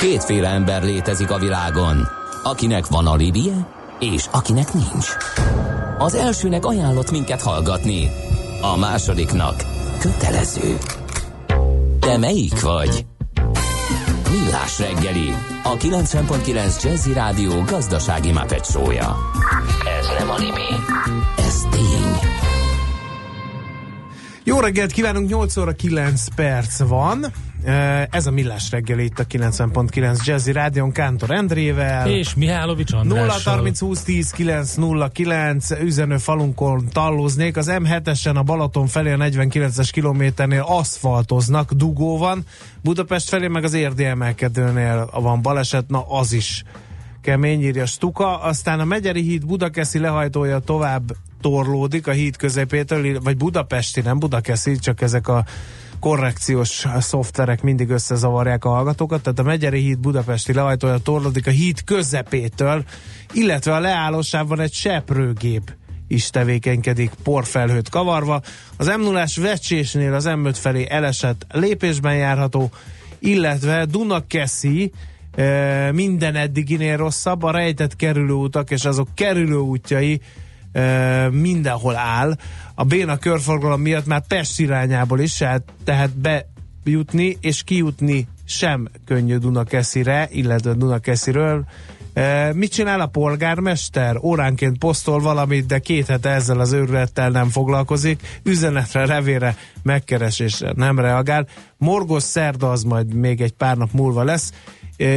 Kétféle ember létezik a világon, akinek van alibije, és akinek nincs. Az elsőnek ajánlott minket hallgatni, a másodiknak kötelező. Te melyik vagy? Millás reggeli, a 90.9 Jazzy Rádió gazdasági mapetsója. Ez nem animi, ez tény. Jó reggelt kívánunk, 8 óra 9 perc van. Ez a Millás reggel itt a 90.9 Jazzy Rádion Kántor Endrével. És Mihálovics Andrással. 0 30 20 10 9 0 9 üzenő falunkon tallóznék. Az M7-esen a Balaton felé a 49-es kilométernél aszfaltoznak, dugó van. Budapest felé meg az érdi emelkedőnél van baleset, na az is kemény, írja Stuka. Aztán a Megyeri híd Budakeszi lehajtója tovább torlódik a híd közepétől, vagy Budapesti, nem Budakeszi, csak ezek a korrekciós szoftverek mindig összezavarják a hallgatókat, tehát a Megyeri híd budapesti lehajtója torlódik a híd közepétől, illetve a leállósában egy seprőgép is tevékenykedik porfelhőt kavarva. Az m 0 vecsésnél az M5 felé elesett lépésben járható, illetve Dunakeszi e, minden eddiginél rosszabb, a rejtett kerülőutak és azok kerülőútjai mindenhol áll. A Béna körforgalom miatt már Pest irányából is, hát, tehát bejutni és kijutni sem könnyű Dunakeszire, illetve Dunakesziről. E, mit csinál a polgármester? Óránként posztol valamit, de két hete ezzel az őrülettel nem foglalkozik. Üzenetre, revére, megkeresésre nem reagál. Morgos szerda az majd még egy pár nap múlva lesz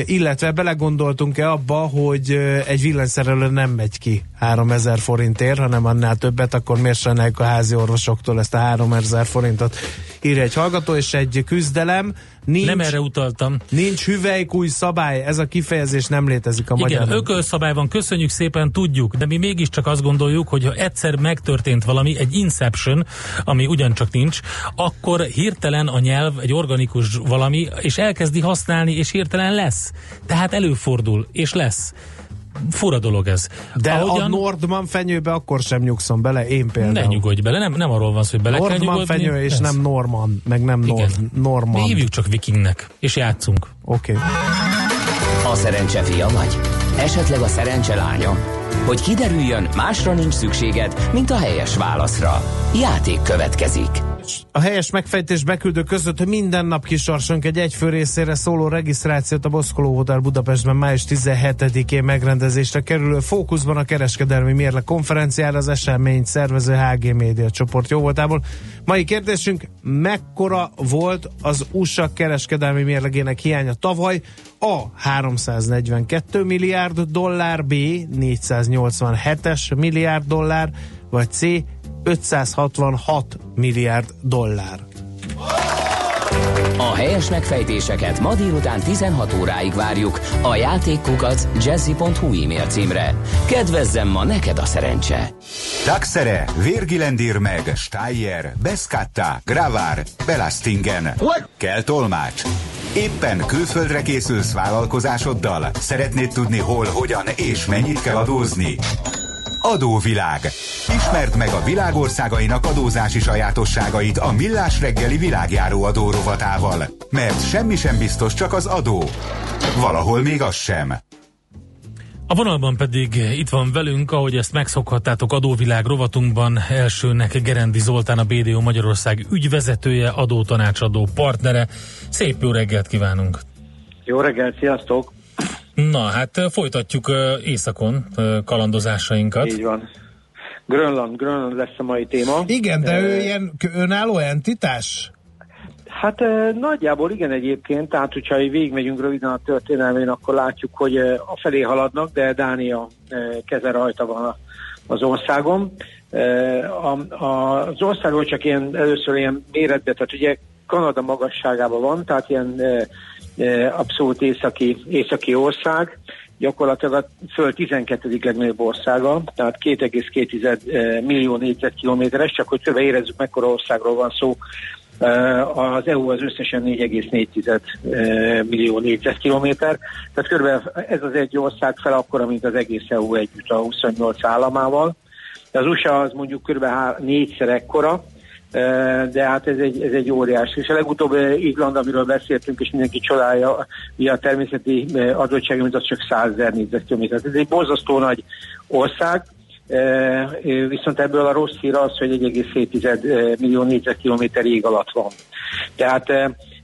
illetve belegondoltunk-e abba, hogy egy villanyszerelő nem megy ki 3000 forintért, hanem annál többet, akkor miért a házi orvosoktól ezt a 3000 forintot ír egy hallgató, és egy küzdelem, Nincs, nem erre utaltam. Nincs hüvelykúj szabály, ez a kifejezés nem létezik a magyar. Igen, ökölszabály van, köszönjük szépen, tudjuk, de mi mégiscsak azt gondoljuk, hogy ha egyszer megtörtént valami, egy inception, ami ugyancsak nincs, akkor hirtelen a nyelv egy organikus valami, és elkezdi használni, és hirtelen lesz. Tehát előfordul, és lesz fura dolog ez. De Ahogyan... a Nordman fenyőbe akkor sem nyugszom bele, én például. Ne nyugodj bele, nem, nem arról van szó, hogy bele Nordman kell nyugodni. fenyő, és ez. nem Norman, meg nem Nord, Norman. Mi hívjuk csak vikingnek, és játszunk. Oké. Okay. A szerencse fia vagy? Esetleg a szerencse lánya? Hogy kiderüljön, másra nincs szükséged, mint a helyes válaszra. Játék következik a helyes megfejtés beküldő között, hogy minden nap kisorsunk egy egyfő részére szóló regisztrációt a Boszkoló Hotel Budapestben május 17-én megrendezésre kerülő fókuszban a kereskedelmi mérle konferenciára az esemény szervező HG Média csoport jó. Mai kérdésünk, mekkora volt az USA kereskedelmi mérlegének hiánya tavaly? A. 342 milliárd dollár, B. 487-es milliárd dollár, vagy C. 566 milliárd dollár. A helyes megfejtéseket ma délután 16 óráig várjuk a játékkukac jazzy.hu e-mail címre. Kedvezzem ma neked a szerencse! Taxere, Virgilendir meg, Steyer, Beskatta, Gravár, Belastingen. Kell tolmács. Éppen külföldre készülsz vállalkozásoddal? Szeretnéd tudni hol, hogyan és mennyit kell adózni? Adóvilág. Ismerd meg a világországainak adózási sajátosságait a Millás reggeli világjáró adó rovatával. Mert semmi sem biztos, csak az adó. Valahol még az sem. A vonalban pedig itt van velünk, ahogy ezt megszokhattátok adóvilág rovatunkban, elsőnek Gerendi Zoltán, a BDO Magyarország ügyvezetője, adótanácsadó partnere. Szép jó reggelt kívánunk! Jó reggelt, sziasztok! Na, hát folytatjuk északon kalandozásainkat. Így van. Grönland, Grönland lesz a mai téma. Igen, de ő ilyen önálló entitás? Hát nagyjából igen egyébként, tehát hogyha végigmegyünk röviden a történelmén, akkor látjuk, hogy a felé haladnak, de Dánia keze rajta van az országon. Az országról csak ilyen, először ilyen méretbe, tehát ugye Kanada magasságában van, tehát ilyen abszolút északi, északi ország, gyakorlatilag a föl 12. legnagyobb országa, tehát 2,2 millió négyzetkilométeres, csak hogy kb. érezzük, mekkora országról van szó. Az EU az összesen 4,4 millió négyzetkilométer, tehát kb. ez az egy ország fel akkora, mint az egész EU együtt a 28 államával. De az USA az mondjuk kb. négyszer ekkora, de hát ez egy, ez egy óriás. És a legutóbb Igland, amiről beszéltünk, és mindenki csodálja, ugye a természeti adottság, mint az csak 100 ezer négyzetkilométer. Ez egy borzasztó nagy ország, viszont ebből a rossz hír az, hogy 1,7 millió négyzetkilométer ég alatt van. Tehát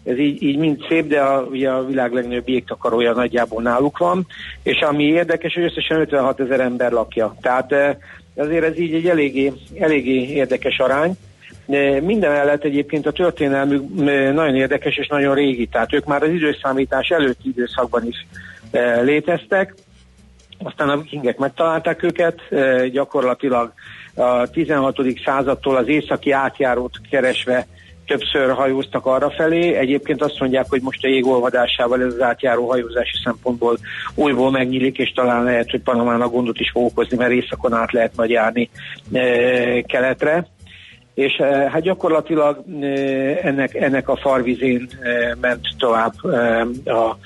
ez így, így mind szép, de a, ugye a világ legnagyobb jégtakarója nagyjából náluk van, és ami érdekes, hogy összesen 56 ezer ember lakja. Tehát azért ez így egy eléggé, eléggé érdekes arány. Minden mellett egyébként a történelmük nagyon érdekes és nagyon régi, tehát ők már az időszámítás előtti időszakban is léteztek, aztán a vikingek megtalálták őket, gyakorlatilag a 16. századtól az északi átjárót keresve többször hajóztak arra felé. Egyébként azt mondják, hogy most a jégolvadásával ez az átjáró hajózási szempontból újból megnyílik, és talán lehet, hogy Panamának gondot is fog okozni, mert északon át lehet majd járni e, keletre. És e, hát gyakorlatilag e, ennek, ennek a farvizén e, ment tovább a,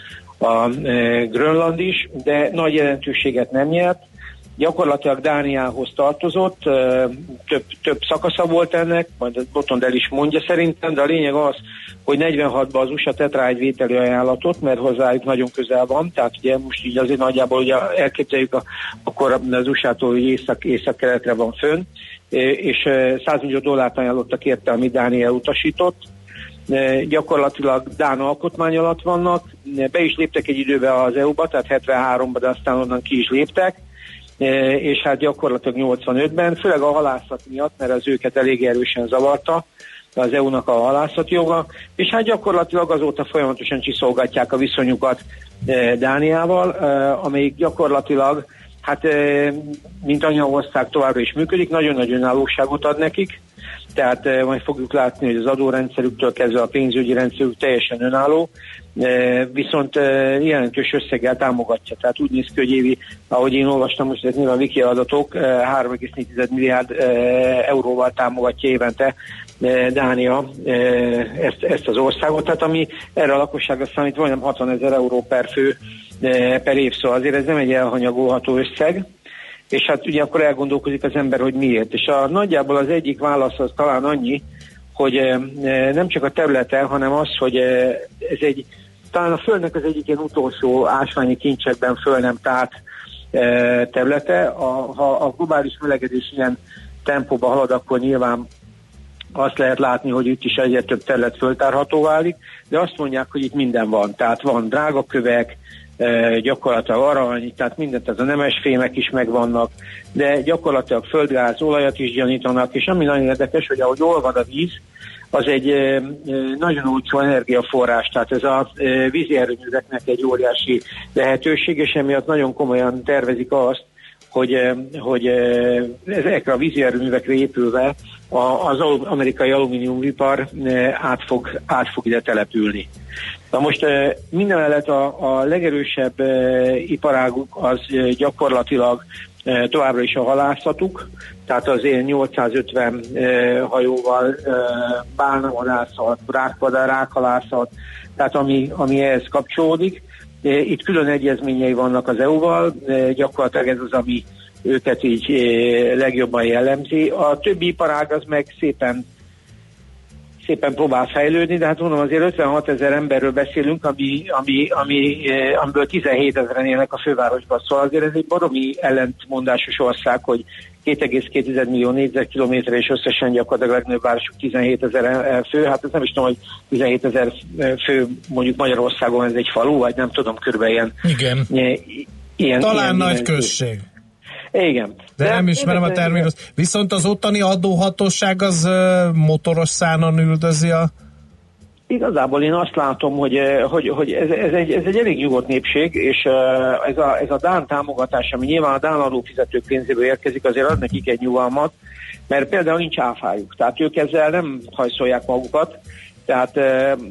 a Grönland is, de nagy jelentőséget nem nyert. Gyakorlatilag Dániához tartozott, több, több szakasza volt ennek, majd Botond el is mondja szerintem, de a lényeg az, hogy 46-ban az USA tett rá egy vételi ajánlatot, mert hozzájuk nagyon közel van, tehát ugye most így azért nagyjából ugye elképzeljük, a, akkor az USA-tól észak, észak-keletre van fönn, és 100 millió dollárt ajánlottak érte, amit Dániel utasított, gyakorlatilag Dán alkotmány alatt vannak, be is léptek egy időbe az EU-ba, tehát 73-ban, de aztán onnan ki is léptek, E, és hát gyakorlatilag 85-ben, főleg a halászat miatt, mert az őket elég erősen zavarta, az EU-nak a halászat joga, és hát gyakorlatilag azóta folyamatosan csiszolgatják a viszonyukat e, Dániával, e, amelyik gyakorlatilag, hát mint anyaország továbbra is működik, nagyon-nagyon önállóságot ad nekik, tehát majd fogjuk látni, hogy az adórendszerüktől kezdve a pénzügyi rendszerük teljesen önálló, viszont jelentős összeggel támogatja. Tehát úgy néz ki, hogy évi, ahogy én olvastam, most ez nyilván wiki adatok, 3,4 milliárd euróval támogatja évente Dánia ezt, ezt az országot, tehát ami erre a lakosságra számít majdnem 60 ezer euró per fő per év, szóval azért ez nem egy elhanyagolható összeg, és hát ugye akkor elgondolkozik az ember, hogy miért. És a, nagyjából az egyik válasz az talán annyi, hogy nem csak a területe, hanem az, hogy ez egy talán a Földnek az egyik ilyen utolsó ásványi kincsekben föl nem tárt területe. A, ha a globális melegedés ilyen tempóba halad, akkor nyilván azt lehet látni, hogy itt is egyre több terület föltárható válik, de azt mondják, hogy itt minden van. Tehát van drágakövek, e, gyakorlatilag arany, tehát mindent, tehát a nemes fémek is megvannak, de gyakorlatilag földgáz, olajat is gyanítanak, és ami nagyon érdekes, hogy ahogy olvad a víz, az egy nagyon olcsó energiaforrás, tehát ez a vízi erőműveknek egy óriási lehetőség, és emiatt nagyon komolyan tervezik azt, hogy, hogy ezekre a vízi erőművekre épülve az amerikai alumíniumipar át fog, át fog ide települni. Na most minden mellett a, a legerősebb iparáguk az gyakorlatilag továbbra is a halászatuk, tehát az én 850 hajóval bálnavadászat, rákvadár, rákhalászat, tehát ami, ami ehhez kapcsolódik. Itt külön egyezményei vannak az EU-val, gyakorlatilag ez az, ami őket így legjobban jellemzi. A többi iparág az meg szépen szépen próbál fejlődni, de hát mondom, azért 56 ezer emberről beszélünk, ami, ami, ami, amiből 17 ezeren élnek a fővárosban, szóval azért ez egy baromi ellentmondásos ország, hogy 2,2 millió négyzetkilométer és összesen gyakorlatilag a legnagyobb városok 17 ezer fő, hát ez nem is tudom, hogy 17 ezer fő mondjuk Magyarországon ez egy falu, vagy nem tudom, körülbelül ilyen. Igen. Ilyen, Talán ilyen nagy község. Igen. De, De nem ismerem a termékot. Viszont az ottani adóhatóság az motoros szánon üldözi a Igazából én azt látom, hogy, hogy, hogy ez, ez, egy, ez egy elég nyugodt népség, és ez a, ez a Dán támogatás, ami nyilván a Dán adófizetők pénzéből érkezik, azért ad nekik egy nyugalmat, mert például nincs áfájuk, tehát ők ezzel nem hajszolják magukat, tehát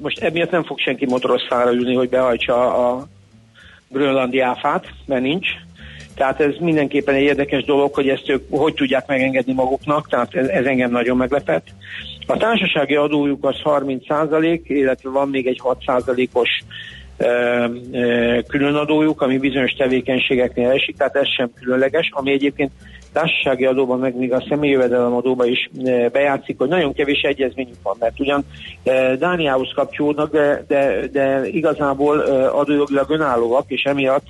most emiatt nem fog senki motoros szára ülni, hogy behajtsa a grönlandi áfát, mert nincs, tehát ez mindenképpen egy érdekes dolog, hogy ezt ők hogy tudják megengedni maguknak, tehát ez, ez engem nagyon meglepett. A társasági adójuk az 30 százalék, illetve van még egy 6 százalékos különadójuk, ami bizonyos tevékenységeknél esik, tehát ez sem különleges, ami egyébként társasági adóban, meg még a személyi jövedelemadóban is bejátszik, hogy nagyon kevés egyezményük van, mert ugyan Dániához kapcsolódnak, de, de, de igazából adójogilag önállóak, és emiatt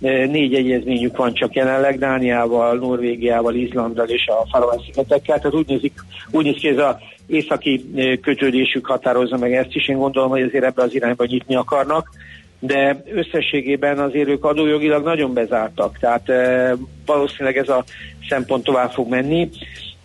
négy egyezményük van csak jelenleg, Dániával, Norvégiával, Izlanddal és a Faroe-szigetekkel, tehát úgy, nézik, úgy néz ki, ez az északi kötődésük határozza meg ezt is, én gondolom, hogy azért ebbe az irányba nyitni akarnak, de összességében azért ők adójogilag nagyon bezártak, tehát valószínűleg ez a szempont tovább fog menni.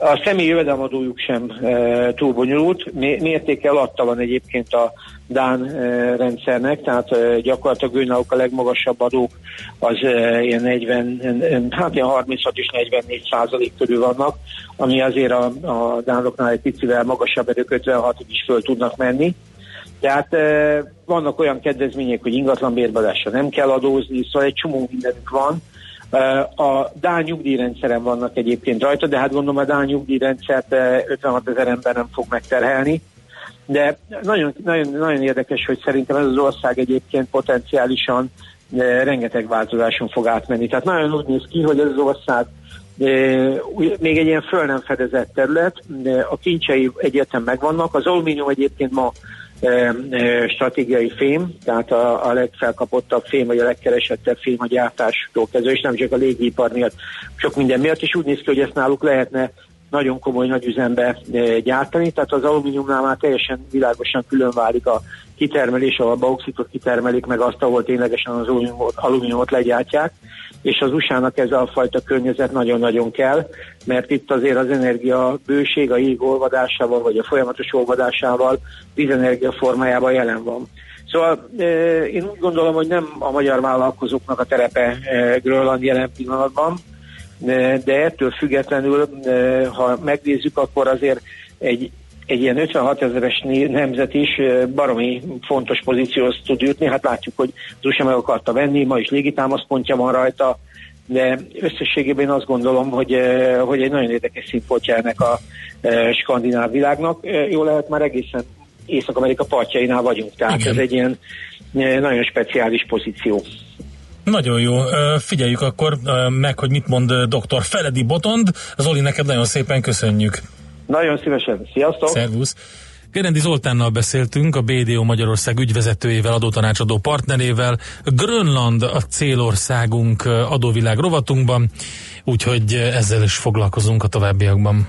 A személyi jövedelemadójuk sem e, túl bonyolult, mértéke alatta van egyébként a Dán e, rendszernek, tehát e, gyakorlatilag őnáluk a legmagasabb adók az e, ilyen 40, hát ilyen 36 és 44 százalék körül vannak, ami azért a, a Dánoknál egy picivel magasabb, de 56 is föl tudnak menni. Tehát e, vannak olyan kedvezmények, hogy ingatlanbérbeadásra nem kell adózni, szóval egy csomó mindenük van. E, a Dán nyugdíjrendszeren vannak egyébként rajta, de hát gondolom a Dán nyugdíjrendszert 56 ezer ember nem fog megterhelni. De nagyon, nagyon, nagyon érdekes, hogy szerintem ez az ország egyébként potenciálisan e, rengeteg változáson fog átmenni. Tehát nagyon úgy néz ki, hogy ez az ország még egy ilyen föl nem fedezett terület, a kincsei egyértelműen megvannak, az alumínium egyébként ma stratégiai fém, tehát a, a legfelkapottabb fém, vagy a legkeresettebb fém a gyártástól kezdve, és nem csak a légipar miatt, sok minden miatt, és úgy néz ki, hogy ezt náluk lehetne nagyon komoly nagy üzembe gyártani, tehát az alumíniumnál már teljesen világosan külön válik a kitermelés, ahol a bauxitot kitermelik, meg azt, ahol ténylegesen az alumíniumot, alumíniumot legyártják és az USA-nak ez a fajta környezet nagyon-nagyon kell, mert itt azért az energia bőség a jég olvadásával, vagy a folyamatos olvadásával vízenergia formájában jelen van. Szóval én úgy gondolom, hogy nem a magyar vállalkozóknak a terepe e, Grönland jelen pillanatban, de, ettől függetlenül, ha megnézzük, akkor azért egy egy ilyen 56 ezeres nemzet is baromi fontos pozícióhoz tud jutni. Hát látjuk, hogy az USA meg akarta venni, ma is légitámaszpontja van rajta, de összességében én azt gondolom, hogy, hogy egy nagyon érdekes színpontja ennek a skandináv világnak. Jó lehet, már egészen Észak-Amerika partjainál vagyunk, tehát Igen. ez egy ilyen nagyon speciális pozíció. Nagyon jó. Figyeljük akkor meg, hogy mit mond dr. Feledi Botond. Zoli, neked nagyon szépen köszönjük. Nagyon szívesen. Sziasztok! Szervusz! Gerendi Zoltánnal beszéltünk, a BDO Magyarország ügyvezetőjével, adótanácsadó partnerével. Grönland a célországunk adóvilág rovatunkban, úgyhogy ezzel is foglalkozunk a továbbiakban.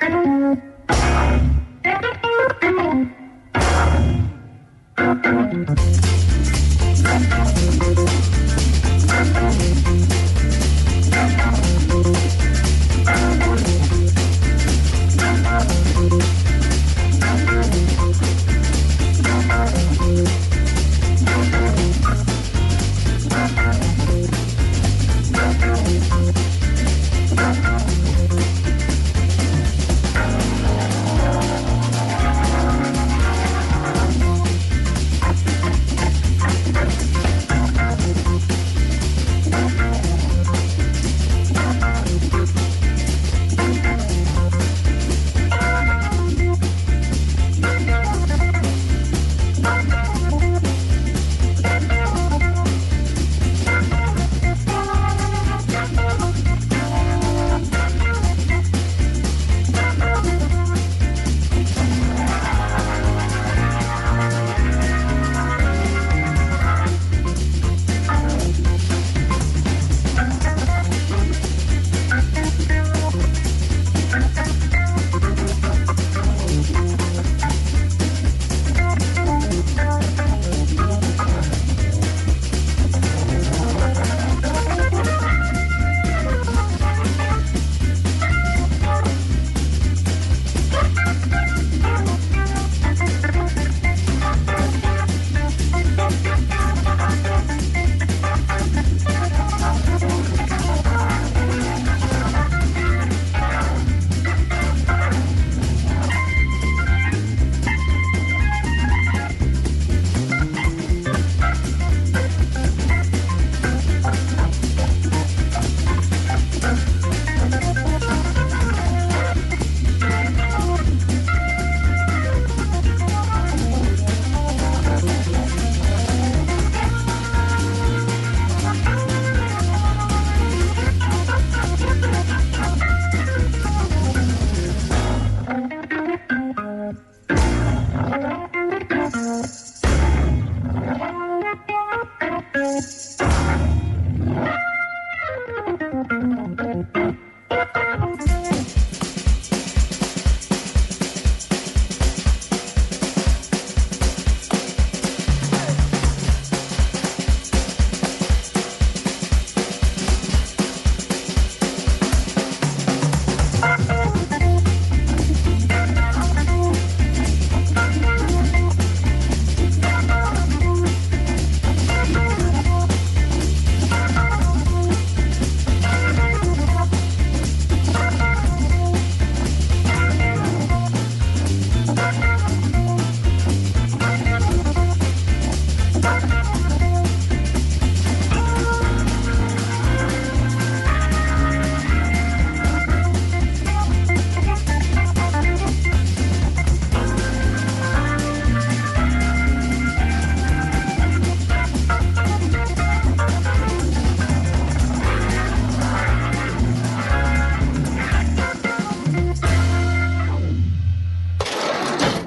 Thank you. Música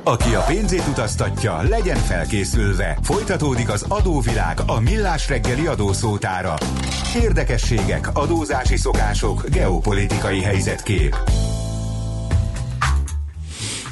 Aki a pénzét utaztatja, legyen felkészülve. Folytatódik az adóvilág a millás reggeli adószótára. Érdekességek, adózási szokások, geopolitikai helyzetkép.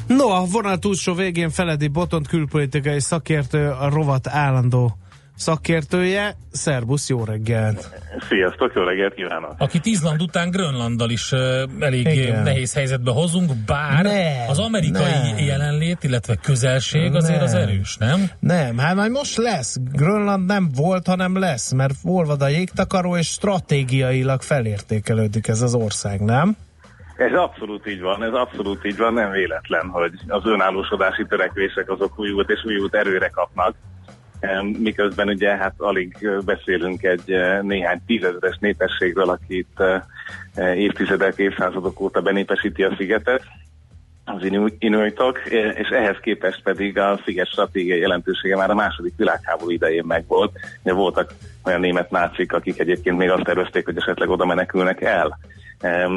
No, a vonal túlsó végén Feledi Botont külpolitikai szakértő, a rovat állandó szakértője. Szerbusz, jó reggelt! Sziasztok, jó reggelt kívánok! Aki Izland után Grönlanddal is elég Igen. nehéz helyzetbe hozunk, bár nem, az amerikai nem. jelenlét, illetve közelség azért nem. az erős, nem? Nem, hát majd most lesz. Grönland nem volt, hanem lesz, mert olvad a jégtakaró, és stratégiailag felértékelődik ez az ország, nem? Ez abszolút így van, ez abszolút így van, nem véletlen, hogy az önállósodási törekvések azok újult és újult erőre kapnak miközben ugye hát alig beszélünk egy néhány tízezeres népességről, akit évtizedek, évszázadok óta benépesíti a szigetet, az inuitok, és ehhez képest pedig a sziget stratégiai jelentősége már a második világháború idején megvolt. Voltak olyan német nácik, akik egyébként még azt tervezték, hogy esetleg oda menekülnek el.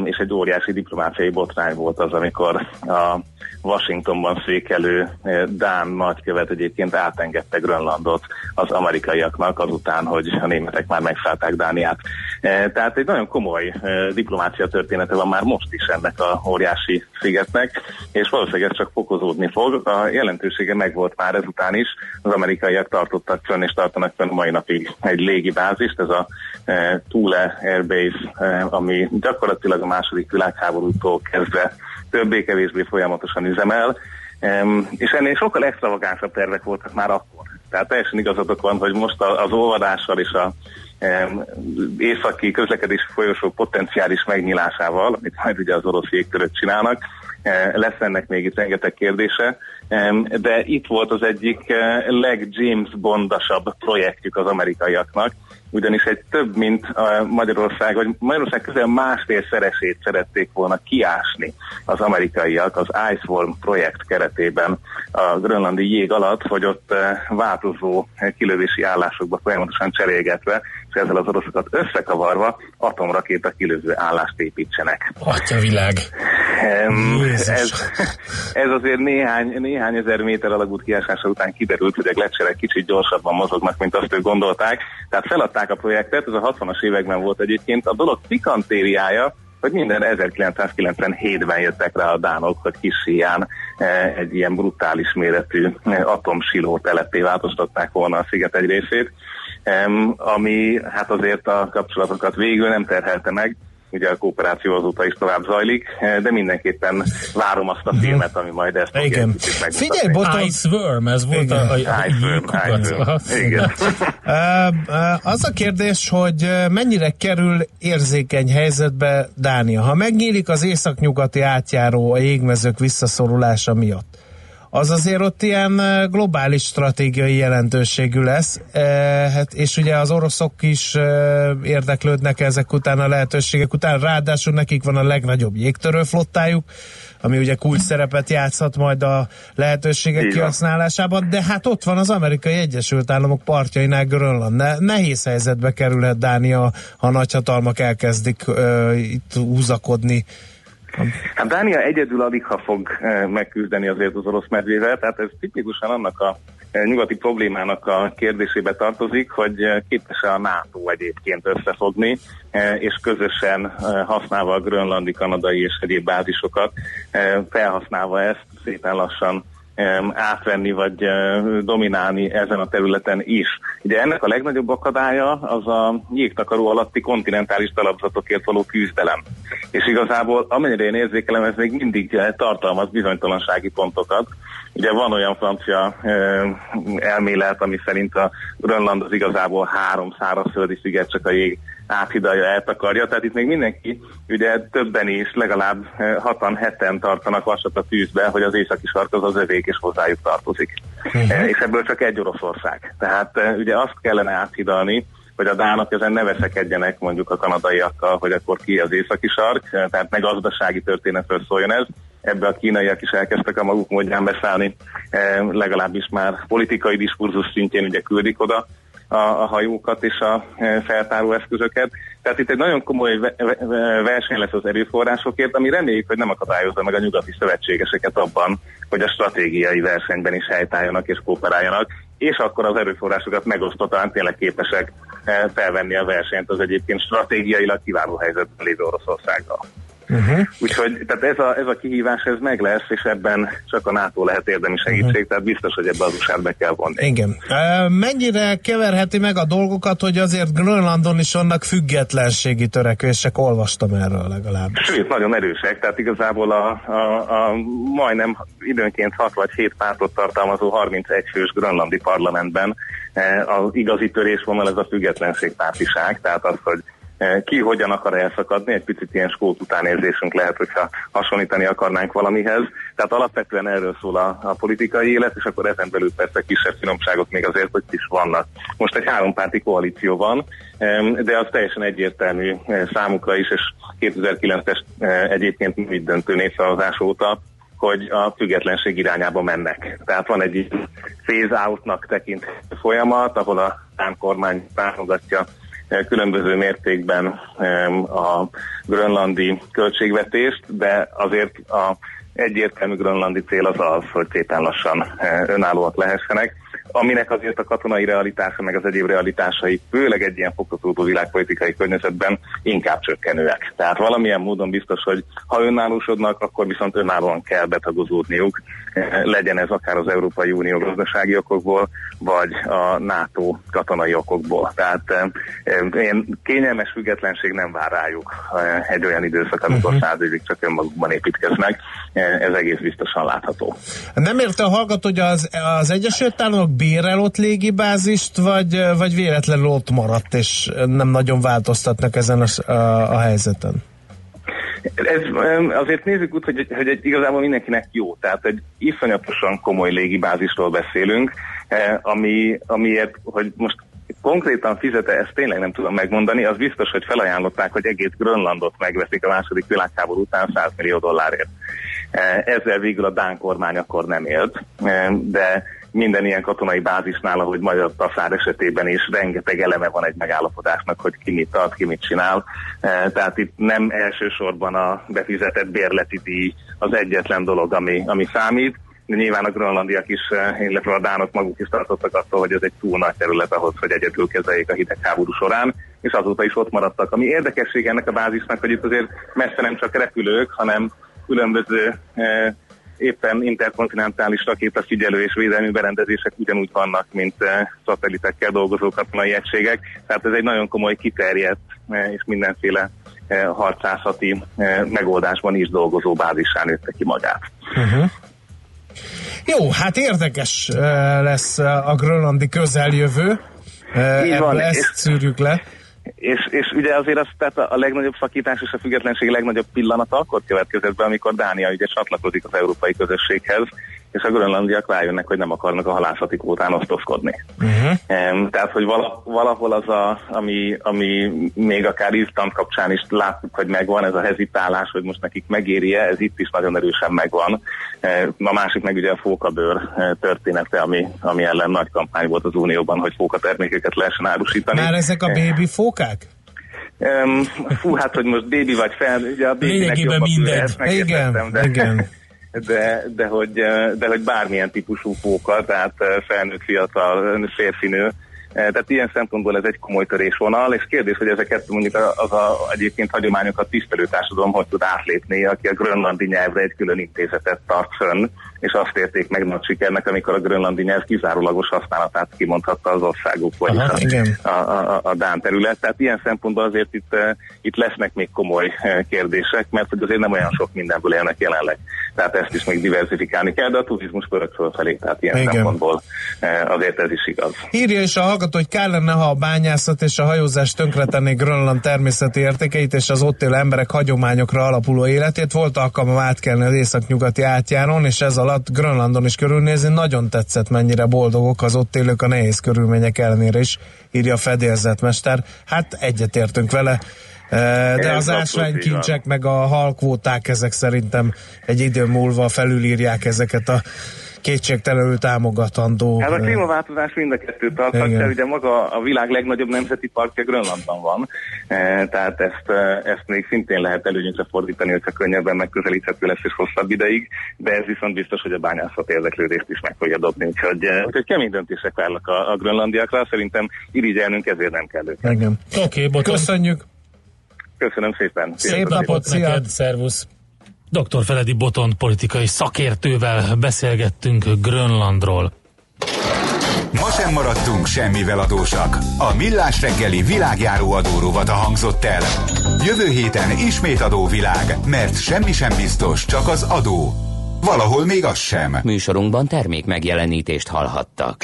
És egy óriási diplomáciai botrány volt az, amikor a Washingtonban székelő eh, Dán nagykövet egyébként átengedte Grönlandot az amerikaiaknak azután, hogy a németek már megszállták Dániát. Eh, tehát egy nagyon komoly eh, diplomácia története van már most is ennek a óriási szigetnek, és valószínűleg ez csak fokozódni fog. A jelentősége megvolt már ezután is. Az amerikaiak tartottak fönn és tartanak fönn mai napig egy légi bázist, ez a Thule Airbase, ami gyakorlatilag a második világháborútól kezdve többé-kevésbé folyamatosan üzemel, és ennél sokkal extravagánsabb tervek voltak már akkor. Tehát teljesen igazatok van, hogy most az olvadással és a északi közlekedési folyosó potenciális megnyilásával, amit majd ugye az orosz jégtörök csinálnak, eh, lesz ennek még itt rengeteg kérdése, de itt volt az egyik eh, leg-James Bondasabb projektjük az amerikaiaknak, ugyanis egy több, mint a Magyarország, vagy Magyarország közel másfél szeresét szerették volna kiásni az amerikaiak az Iceworm projekt keretében a grönlandi jég alatt, hogy ott eh, változó kilövési állásokba folyamatosan cserélgetve, ezzel az oroszokat összekavarva atomrakéta kilövő állást építsenek. Atya világ! ez, ez azért néhány, néhány ezer méter alagút kiásása után kiderült, hogy a gletszerek kicsit gyorsabban mozognak, mint azt ők gondolták. Tehát feladták a projektet, ez a 60-as években volt egyébként. A dolog pikantériája, hogy minden 1997-ben jöttek rá a dánok, hogy kis szíján eh, egy ilyen brutális méretű eh, atomsiló telepé változtatták volna a sziget egy részét, ami hát azért a kapcsolatokat végül nem terhelte meg, ugye a kooperáció azóta is tovább zajlik, de mindenképpen várom azt a filmet, ami majd ezt Igen. Figyelj, Boton... Iceworm, ez volt Igen. a, a, a Iceworm, Iceworm. Igen. az a kérdés, hogy mennyire kerül érzékeny helyzetbe Dánia. Ha megnyílik az északnyugati átjáró a jégmezők visszaszorulása miatt, az azért ott ilyen globális stratégiai jelentőségű lesz, hát, és ugye az oroszok is érdeklődnek ezek után a lehetőségek után, ráadásul nekik van a legnagyobb jégtörő flottájuk, ami ugye kulcs szerepet játszhat majd a lehetőségek kihasználásában, de hát ott van az amerikai Egyesült Államok partjainál Grönland. Ne, nehéz helyzetbe kerülhet Dánia, ha nagyhatalmak elkezdik uh, itt húzakodni Hát Dánia egyedül alig ha fog megküzdeni azért az orosz medvével, tehát ez tipikusan annak a nyugati problémának a kérdésébe tartozik, hogy képes-e a NATO egyébként összefogni, és közösen használva a grönlandi, kanadai és egyéb bázisokat, felhasználva ezt szépen lassan átvenni vagy dominálni ezen a területen is. Ugye ennek a legnagyobb akadálya az a jégtakaró alatti kontinentális talapzatokért való küzdelem. És igazából amennyire én érzékelem, ez még mindig tartalmaz bizonytalansági pontokat. Ugye van olyan francia elmélet, ami szerint a Grönland az igazából három szárazföldi sziget, csak a jég áthidalja, eltakarja. Tehát itt még mindenki, ugye többen is, legalább eh, hatan, heten tartanak vasat a tűzbe, hogy az északi sark az az övék és hozzájuk tartozik. Uh-huh. És ebből csak egy Oroszország. Tehát eh, ugye azt kellene áthidalni, hogy a dánok ezen ne veszekedjenek mondjuk a kanadaiakkal, hogy akkor ki az északi sark, tehát ne gazdasági történetről szóljon ez. Ebbe a kínaiak is elkezdtek a maguk módján beszállni, legalábbis már politikai diskurzus szintjén ugye küldik oda a, a hajókat és a e, feltáró eszközöket. Tehát itt egy nagyon komoly verseny lesz az erőforrásokért, ami reméljük, hogy nem akadályozza meg a nyugati szövetségeseket abban, hogy a stratégiai versenyben is helytálljanak és kooperáljanak, és akkor az erőforrásokat megosztottan tényleg képesek e, felvenni a versenyt az egyébként stratégiailag kiváló helyzetben lévő Oroszországgal. Uh-huh. Úgyhogy tehát ez, a, ez a kihívás ez meg lesz, és ebben csak a NATO lehet érdemi segítség, uh-huh. tehát biztos, hogy ebbe az usa be kell vonni. Igen. Mennyire keverheti meg a dolgokat, hogy azért Grönlandon is vannak függetlenségi törekvések, olvastam erről legalább. Sőt, nagyon erősek, tehát igazából a, a, a majdnem időnként 6 vagy 7 pártot tartalmazó 31 fős grönlandi parlamentben az igazi törésvonal ez a függetlenségpártiság, tehát az, hogy Eh, ki hogyan akar elszakadni, egy picit ilyen skót utánérzésünk lehet, hogyha hasonlítani akarnánk valamihez. Tehát alapvetően erről szól a, a politikai élet, és akkor ezen belül persze kisebb finomságok még azért, hogy is vannak. Most egy hárompárti koalíció van, de az teljesen egyértelmű eh, számukra is, és 2009-es eh, egyébként így döntő népszavazás óta, hogy a függetlenség irányába mennek. Tehát van egy phase-outnak tekint folyamat, ahol a kormány támogatja különböző mértékben a grönlandi költségvetést, de azért a egyértelmű grönlandi cél az az, hogy szépen lassan önállóak lehessenek aminek azért a katonai realitása, meg az egyéb realitásai, főleg egy ilyen fokozódó világpolitikai környezetben inkább csökkenőek. Tehát valamilyen módon biztos, hogy ha önállósodnak, akkor viszont önállóan kell betagozódniuk, legyen ez akár az Európai Unió gazdasági okokból, vagy a NATO katonai okokból. Tehát én kényelmes függetlenség nem vár rájuk egy olyan időszak, amikor uh-huh. száz évig csak önmagukban építkeznek. Ez egész biztosan látható. Nem érte a hallgató, hogy az, az Egyesült Államok bérel ott légibázist, vagy, vagy véletlenül ott maradt, és nem nagyon változtatnak ezen a, a, a helyzeten? Ez, azért nézzük úgy, hogy, hogy egy, igazából mindenkinek jó. Tehát egy iszonyatosan komoly légibázisról beszélünk, eh, ami, amiért, hogy most konkrétan fizete, ezt tényleg nem tudom megmondani, az biztos, hogy felajánlották, hogy egész Grönlandot megveszik a második világháború után 100 millió dollárért. Eh, ezzel végül a Dán kormány akkor nem élt, eh, de minden ilyen katonai bázisnál, ahogy Magyar Taszár esetében is rengeteg eleme van egy megállapodásnak, hogy ki mit tart, ki mit csinál. E, tehát itt nem elsősorban a befizetett bérleti díj az egyetlen dolog, ami, ami számít. De nyilván a grönlandiak is, e, illetve a dánok maguk is tartottak attól, hogy ez egy túl nagy terület ahhoz, hogy egyedül kezeljék a hidegháború során, és azóta is ott maradtak. Ami érdekesség ennek a bázisnak, hogy itt azért messze nem csak repülők, hanem különböző e, éppen interkontinentális rakéta figyelő és védelmi berendezések ugyanúgy vannak, mint eh, szatelitekkel dolgozó katonai egységek. Tehát ez egy nagyon komoly kiterjedt eh, és mindenféle eh, harcászati megoldásban is dolgozó bázisán nőtte ki magát. Uh-huh. Jó, hát érdekes lesz a grönlandi közeljövő. Ebből ezt szűrjük le. És, és ugye azért az, tehát a legnagyobb szakítás és a függetlenség legnagyobb pillanata akkor következett be, amikor Dánia ugye csatlakozik az európai közösséghez, és a grönlandiak rájönnek, hogy nem akarnak a halászati kvótán osztozkodni. Uh-huh. Um, tehát, hogy valahol az, a, ami, ami még akár Izland kapcsán is láttuk, hogy megvan, ez a hezitálás, hogy most nekik megéri ez itt is nagyon erősen megvan. Um, a másik meg ugye a fókabőr története, ami, ami ellen nagy kampány volt az Unióban, hogy fókatermékeket lehessen árusítani. Már ezek a bébi fókák? Um, fú, hát, hogy most bébi vagy fel, ugye a bébinek Lényegében mindegy. Igen, de... igen. De, de, hogy, de hogy bármilyen típusú fóka, tehát felnőtt, fiatal, férfinő, Eh, tehát ilyen szempontból ez egy komoly törésvonal, és kérdés, hogy ezeket mondjuk az a, egyébként hagyományokat tisztelő társadalom hogy tud átlépni, aki a grönlandi nyelvre egy külön intézetet tart fönn, és azt érték meg nagy sikernek, amikor a grönlandi nyelv kizárólagos használatát kimondhatta az országok, vagy Aha, a, a, a, a Dán terület. Tehát ilyen szempontból azért itt, uh, itt lesznek még komoly uh, kérdések, mert hogy azért nem olyan sok mindenből élnek jelenleg. Tehát ezt is még diversifikálni kell, de a turizmus pörög fölfelé, tehát ilyen Igen. szempontból uh, azért ez is igaz. Írja is a hallgató, hogy kellene, ha a bányászat és a hajózás tönkretenné Grönland természeti értékeit és az ott élő emberek hagyományokra alapuló életét. Volt alkalmam átkelni az északnyugati átjáron, és ez alatt Grönlandon is körülnézni. Nagyon tetszett, mennyire boldogok az ott élők a nehéz körülmények ellenére is, írja a fedélzetmester. Hát egyetértünk vele. De az ásványkincsek meg a halkvóták ezek szerintem egy idő múlva felülírják ezeket a kétségtelenül támogatandó. Hát a klímaváltozás mind a kettőt tarthatja, ugye maga a világ legnagyobb nemzeti parkja Grönlandban van, e, tehát ezt, e, ezt még szintén lehet előnyökre fordítani, hogyha könnyebben megközelíthető lesz és hosszabb ideig, de ez viszont biztos, hogy a bányászat érdeklődést is meg fogja dobni, úgyhogy, úgyhogy kemény döntések várnak a, a grönlandiakra, szerintem irigyelnünk ezért nem kell őket. Igen. Oké, okay, köszönjük! Köszönöm szépen! Szép napot, szia! Szervusz! Dr. Feledi Botont politikai szakértővel beszélgettünk Grönlandról. Ma sem maradtunk semmivel adósak. A Millás reggeli világjáró adórovat a hangzott el. Jövő héten ismét adóvilág, mert semmi sem biztos, csak az adó. Valahol még az sem. Műsorunkban termék megjelenítést hallhattak.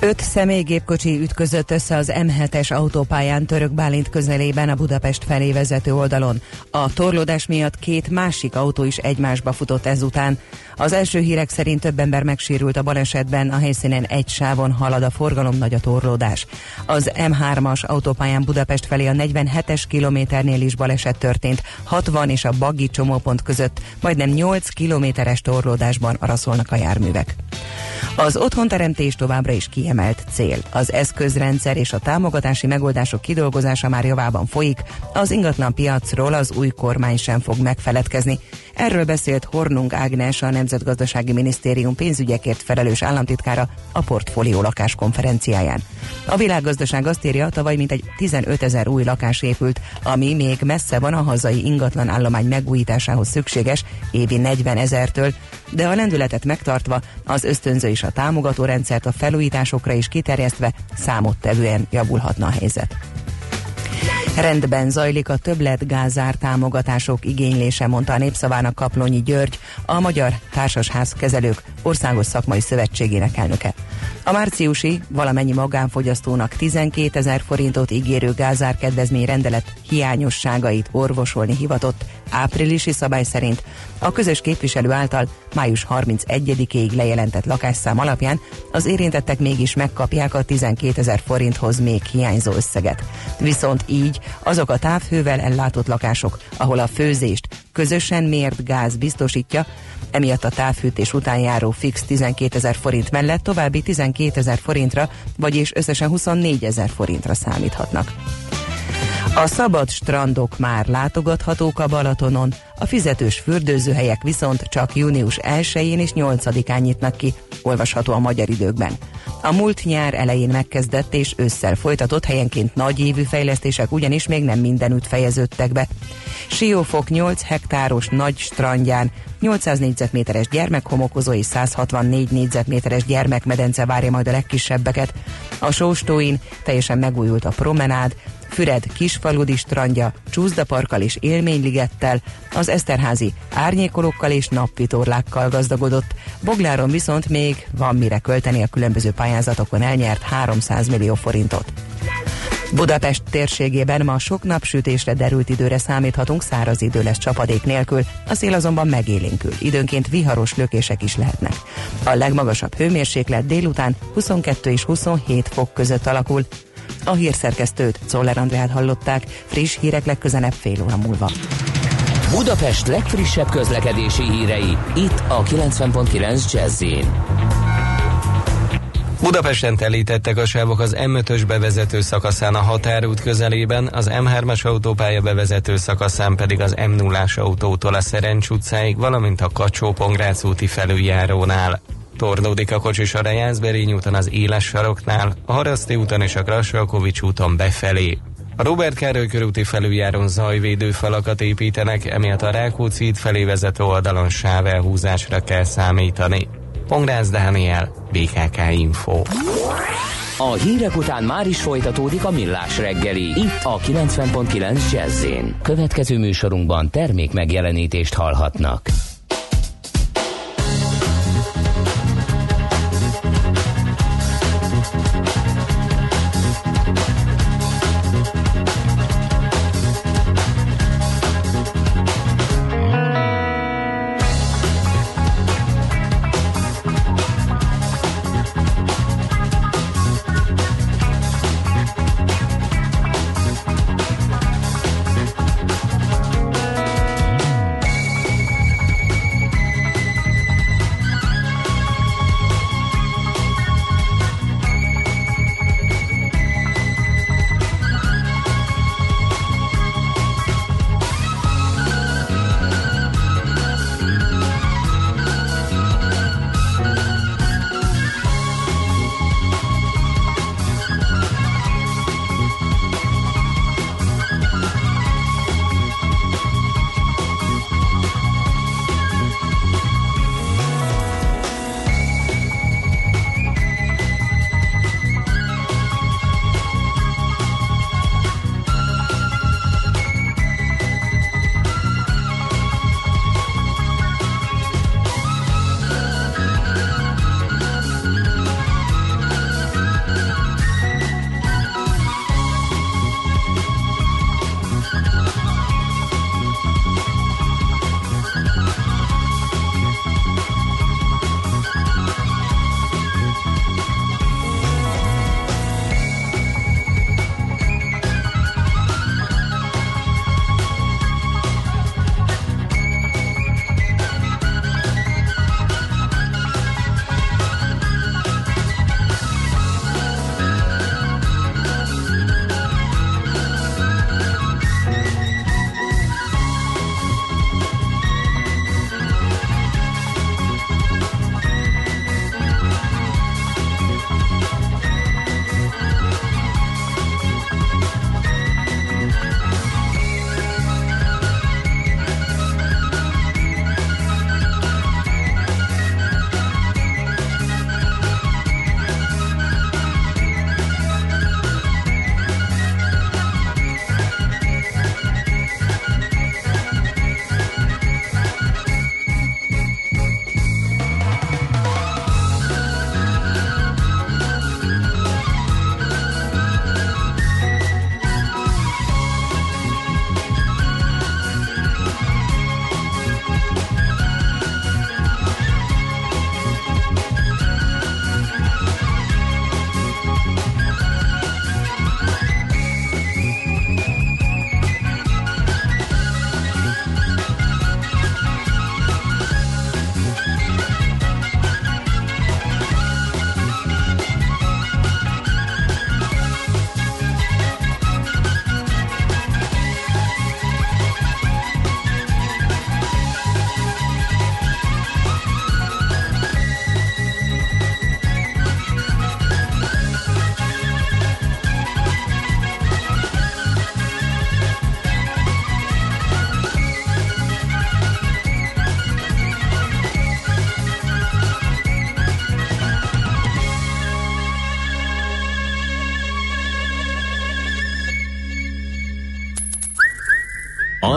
Öt személygépkocsi ütközött össze az M7-es autópályán Török Bálint közelében a Budapest felé vezető oldalon. A torlódás miatt két másik autó is egymásba futott ezután. Az első hírek szerint több ember megsérült a balesetben, a helyszínen egy sávon halad a forgalom, nagy a torlódás. Az M3-as autópályán Budapest felé a 47-es kilométernél is baleset történt, 60 és a Baggi csomópont között, majdnem 8 kilométeres torlódásban araszolnak a járművek. Az otthonteremtés továbbra is kiemelt cél. Az eszközrendszer és a támogatási megoldások kidolgozása már javában folyik, az ingatlan piacról az új kormány sem fog megfeledkezni. Erről beszélt Hornung Ágnes, a Nemzetgazdasági Minisztérium pénzügyekért felelős államtitkára a portfólió lakás konferenciáján. A világgazdaság azt írja, tavaly mintegy 15 ezer új lakás épült, ami még messze van a hazai ingatlan állomány megújításához szükséges évi 40 ezertől, de a lendületet megtartva az ösztönző és a támogató rendszert a felújításokra is kiterjesztve számottevően javulhatna a helyzet. Rendben zajlik a többlet gázár támogatások igénylése, mondta a népszavának Kaplonyi György, a Magyar Társasház Kezelők Országos Szakmai Szövetségének elnöke. A márciusi valamennyi magánfogyasztónak 12 ezer forintot ígérő gázár kedvezmény rendelet hiányosságait orvosolni hivatott áprilisi szabály szerint a közös képviselő által május 31-ig lejelentett lakásszám alapján az érintettek mégis megkapják a 12 ezer forinthoz még hiányzó összeget. Viszont így azok a távhővel ellátott lakások, ahol a főzést közösen mért gáz biztosítja, emiatt a távfűtés után járó fix 12 ezer forint mellett további 12 ezer forintra, vagyis összesen 24 ezer forintra számíthatnak. A szabad strandok már látogathatók a Balatonon, a fizetős fürdőzőhelyek viszont csak június 1-én és 8-án nyitnak ki, olvasható a magyar időkben. A múlt nyár elején megkezdett és ősszel folytatott helyenként nagy évű fejlesztések ugyanis még nem mindenütt fejeződtek be. Siófok 8 hektáros nagy strandján 800 négyzetméteres gyermekhomokozó és 164 négyzetméteres gyermekmedence várja majd a legkisebbeket. A sóstóin teljesen megújult a promenád, Füred kisfaludi strandja, csúszdaparkkal és élményligettel, az Eszterházi árnyékolókkal és napvitorlákkal gazdagodott. Bogláron viszont még van mire költeni a különböző pályázatokon elnyert 300 millió forintot. Budapest térségében ma sok napsütésre derült időre számíthatunk, száraz idő lesz csapadék nélkül, a szél azonban megélénkül, időnként viharos lökések is lehetnek. A legmagasabb hőmérséklet délután 22 és 27 fok között alakul. A hírszerkesztőt, Czoller Andrát hallották, friss hírek legközelebb fél óra múlva. Budapest legfrissebb közlekedési hírei, itt a 90.9 jazz Budapesten telítettek a sávok az M5-ös bevezető szakaszán a határút közelében, az M3-as autópálya bevezető szakaszán pedig az M0-as autótól a Szerencs utcáig, valamint a kacsó úti felüljárónál. Tornódik a kocsis a Rejászberény úton az Éles saroknál, a Haraszti úton és a Grassalkovics úton befelé. A Robert Károly körúti felüljáron zajvédő falakat építenek, emiatt a Rákóczi felé vezető oldalon sávelhúzásra kell számítani. Pongrász Dániel, BKK Info. A hírek után már is folytatódik a millás reggeli, itt a 90.9 jazz Következő műsorunkban termék megjelenítést hallhatnak.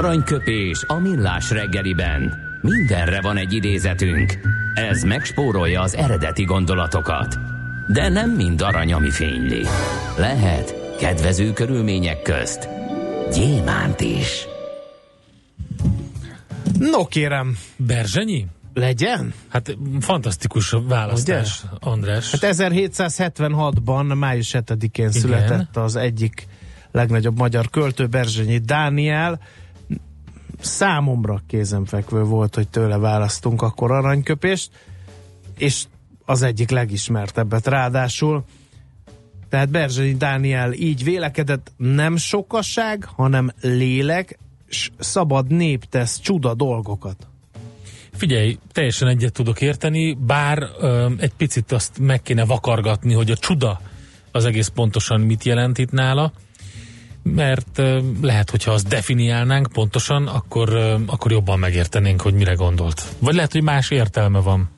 Aranyköpés a millás reggeliben. Mindenre van egy idézetünk. Ez megspórolja az eredeti gondolatokat. De nem mind arany, ami fényli. Lehet Kedvező körülmények közt gyémánt is. No kérem, Berzsenyi? legyen? Hát fantasztikus választás, Ugye? András. Hát 1776-ban, május 7-én született az egyik legnagyobb magyar költő, Berzsenyi Dániel. Számomra kézenfekvő volt, hogy tőle választunk akkor aranyköpést, és az egyik legismertebbet ráadásul. Tehát Berzsenyi Dániel így vélekedett, nem sokaság, hanem lélek, s szabad nép tesz csuda dolgokat. Figyelj, teljesen egyet tudok érteni, bár ö, egy picit azt meg kéne vakargatni, hogy a csuda az egész pontosan mit jelent itt nála, mert lehet, hogyha azt definiálnánk pontosan, akkor, akkor jobban megértenénk, hogy mire gondolt. Vagy lehet, hogy más értelme van.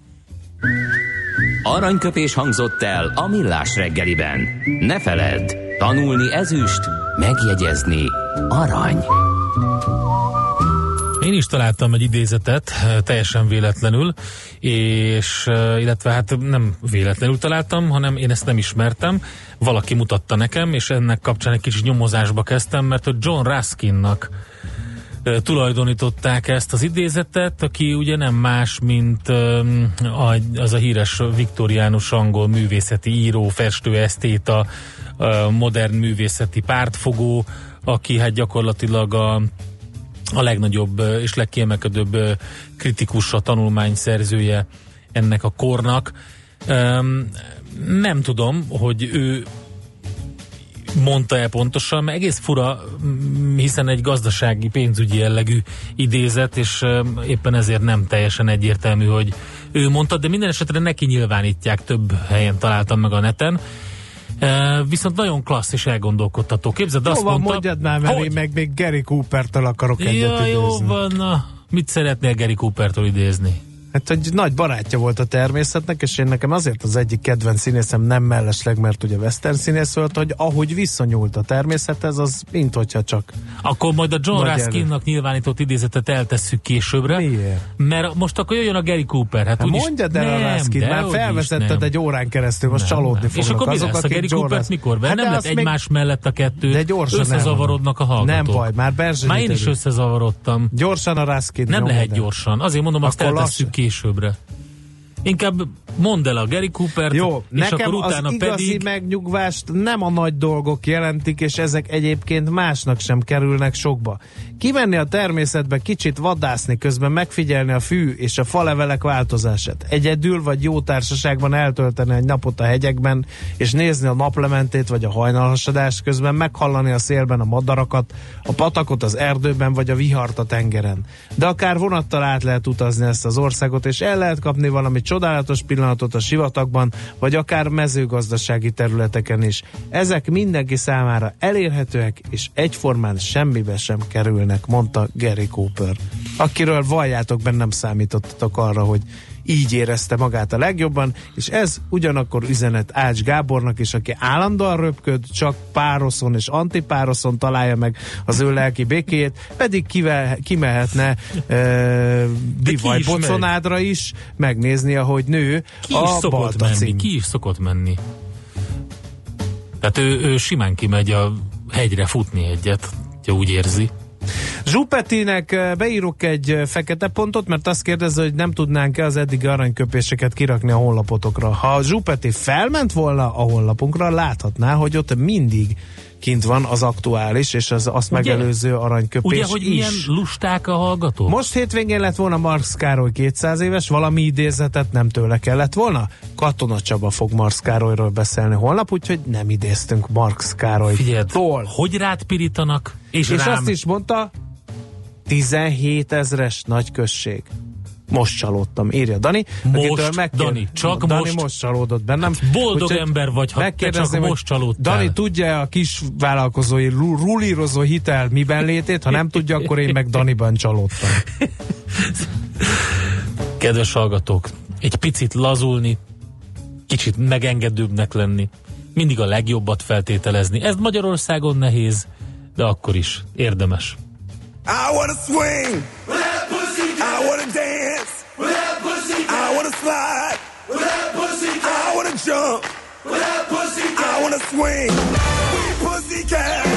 Aranyköpés hangzott el a millás reggeliben. Ne feledd, tanulni ezüst, megjegyezni arany. Én is találtam egy idézetet, teljesen véletlenül, és illetve hát nem véletlenül találtam, hanem én ezt nem ismertem, valaki mutatta nekem, és ennek kapcsán egy kicsit nyomozásba kezdtem, mert hogy John Ruskinnak tulajdonították ezt az idézetet, aki ugye nem más, mint az a híres viktoriánus angol művészeti író, festő, esztéta, modern művészeti pártfogó, aki hát gyakorlatilag a a legnagyobb és legkiemelkedőbb kritikus, tanulmány szerzője ennek a kornak. Nem tudom, hogy ő mondta el pontosan, mert egész fura, hiszen egy gazdasági, pénzügyi jellegű idézet, és éppen ezért nem teljesen egyértelmű, hogy ő mondta, de minden esetre neki nyilvánítják, több helyen találtam meg a neten. Uh, viszont nagyon klassz és elgondolkodtató. Képzeld, jó azt van, mondta... mondjad már, mert hogy? én meg még Gary Cooper-től akarok egyet Ja, jó idézni. van, na. Mit szeretnél Gary Cooper-től idézni? Hát, hogy nagy barátja volt a természetnek, és én nekem azért az egyik kedvenc színészem nem mellesleg, mert ugye western színész volt, hogy ahogy viszonyult a természethez, az mint hogyha csak... Akkor majd a John Nagy Ruskinnak nyilvánított idézetet eltesszük későbbre. Miért? Mert most akkor jöjjön a Gary Cooper. Hát, Hát úgyis- mondjad el nem, a Raskin, már felvezetted nem. egy órán keresztül, most Nem, csalódni nem. fognak. És akkor mi azok, lesz a Gary Rus- mikor? Hát nem lett azt még- egymás mellett a kettő. De gyorsan Összezavarodnak a hallgatók. Nem baj, már Már én is összezavarodtam. Gyorsan a Raskin. Nem lehet gyorsan. Azért mondom, azt eltesszük lassan. Későbbre. Inkább mondd el a Gary Coopert, Jó, és nekem akkor az utána igazi pedig... megnyugvást nem a nagy dolgok jelentik, és ezek egyébként másnak sem kerülnek sokba. Kimenni a természetbe, kicsit vadászni, közben megfigyelni a fű és a falevelek változását. Egyedül vagy jó társaságban eltölteni egy napot a hegyekben, és nézni a naplementét vagy a hajnalhasadást, közben meghallani a szélben a madarakat, a patakot az erdőben, vagy a vihart a tengeren. De akár vonattal át lehet utazni ezt az országot, és el lehet kapni valami csodálatos pillanatot a sivatagban, vagy akár mezőgazdasági területeken is. Ezek mindenki számára elérhetőek, és egyformán semmibe sem kerülnek, mondta Gary Cooper, akiről valljátok bennem számítottatok arra, hogy így érezte magát a legjobban, és ez ugyanakkor üzenet Ács Gábornak is, aki állandóan röpköd, csak pároszon és antipároszon találja meg az ő lelki békéjét, pedig kive, kimehetne e, Divaj is megy. Boconádra is, megnézni, ahogy nő Ki a is szokott menni, ki is szokott menni. Tehát ő, ő simán kimegy a hegyre futni egyet, ha úgy érzi. Zsupetinek eh, beírok egy eh, fekete pontot, mert azt kérdezze, hogy nem tudnánk-e az eddigi aranyköpéseket kirakni a honlapotokra. Ha Zsupeti felment volna a honlapunkra, láthatná, hogy ott mindig kint van az aktuális és az azt Ugye? megelőző aranyköpés Ugye, hogy is. milyen lusták a hallgatók? Most hétvégén lett volna Marx Károly 200 éves, valami idézetet nem tőle kellett volna? Katona Csaba fog Marx Károlyról beszélni holnap, úgyhogy nem idéztünk Marx Károly. Figyeld, hogy rád pirítanak, és, És rám. azt is mondta, 17 ezres nagy község. Most csalódtam, írja Dani. Most, megkér- Dani, csak Dani most. most csalódott bennem. boldog Úgyhogy ember vagy, ha te csak most csalódtál. Dani tudja a kis vállalkozói ru- rulírozó hitel miben létét? Ha nem tudja, akkor én meg Daniban csalódtam. Kedves hallgatók, egy picit lazulni, kicsit megengedőbbnek lenni, mindig a legjobbat feltételezni. Ez Magyarországon nehéz, de akkor is érdemes. I wanna swing. I wanna slide. I wanna jump. I wanna swing. We pussy pussycat.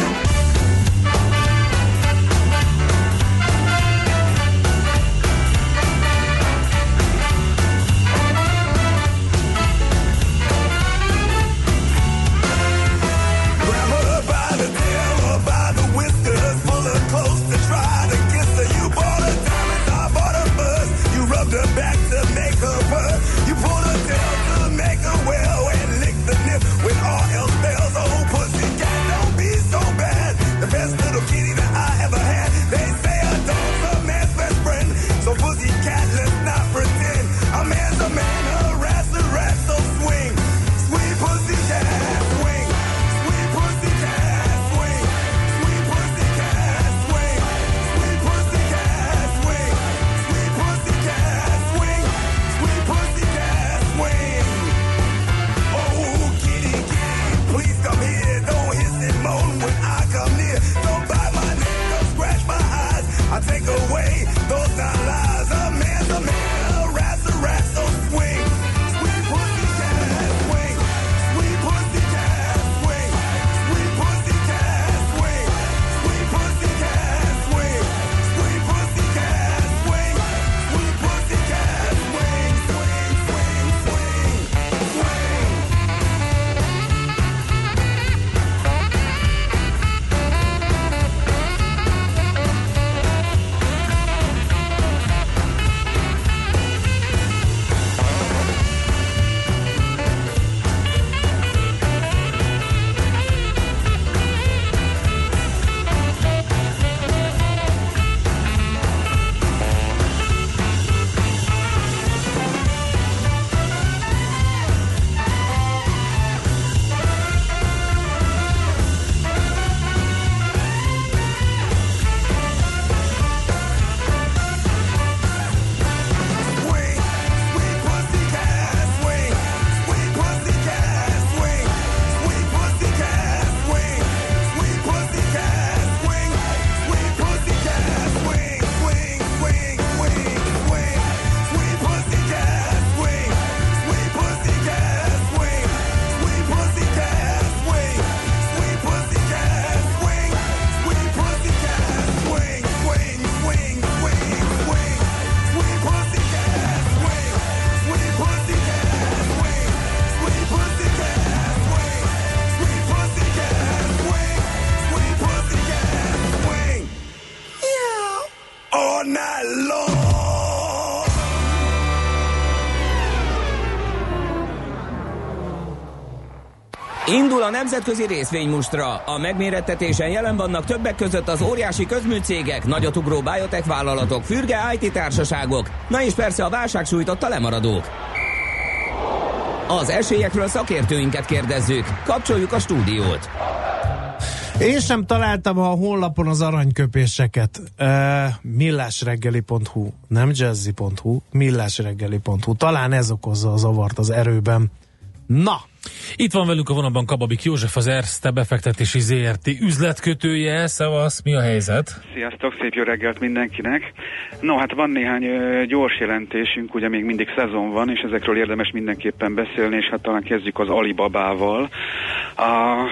A nemzetközi részvénymustra. A megmérettetésen jelen vannak többek között az óriási közműcégek, nagyotugró biotech vállalatok, fürge IT társaságok, na és persze a válság sújtotta lemaradók. Az esélyekről szakértőinket kérdezzük. Kapcsoljuk a stúdiót. Én sem találtam a honlapon az aranyköpéseket. Uh, millásreggeli.hu, nem jazzy.hu, millásreggeli.hu. Talán ez okozza a zavart az erőben. Na, Itt van velünk a vonalban Kababik József, az Erste befektetési ZRT üzletkötője. Szevasz, mi a helyzet? Sziasztok, szép jó reggelt mindenkinek. No, hát van néhány gyors jelentésünk, ugye még mindig szezon van, és ezekről érdemes mindenképpen beszélni, és hát talán kezdjük az Alibabával. A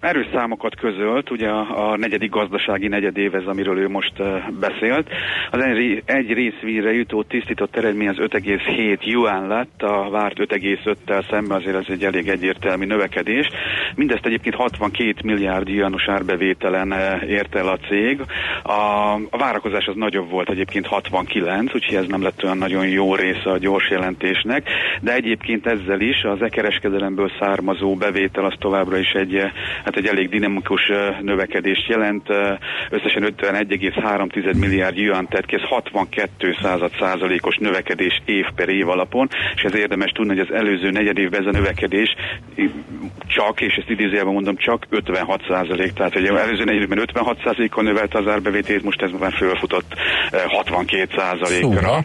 erős számokat közölt, ugye a, a negyedik gazdasági negyedév ez, amiről ő most uh, beszélt. Az egy, egy részvírre jutó tisztított eredmény az 5,7 yuan lett, a várt 5,5-tel szemben azért ez egy elég egyértelmű növekedés. Mindezt egyébként 62 milliárd yuanos árbevételen uh, ért el a cég. A, a várakozás az nagyobb volt egyébként 69, úgyhogy ez nem lett olyan nagyon jó része a gyors jelentésnek, de egyébként ezzel is az e-kereskedelemből származó bevétel az továbbra is egy, eh, hát egy elég dinamikus eh, növekedést jelent. Eh, Összesen 51,3 milliárd yuan, tehát ez 62 század százalékos növekedés év per év alapon, és ez érdemes tudni, hogy az előző negyedévben ez a növekedés csak, és ezt idézőjelben mondom, csak 56 százalék, tehát hogy előző negyedévben 56 százalékon növelte az árbevételét, most ez már fölfutott eh, 62 százalékra.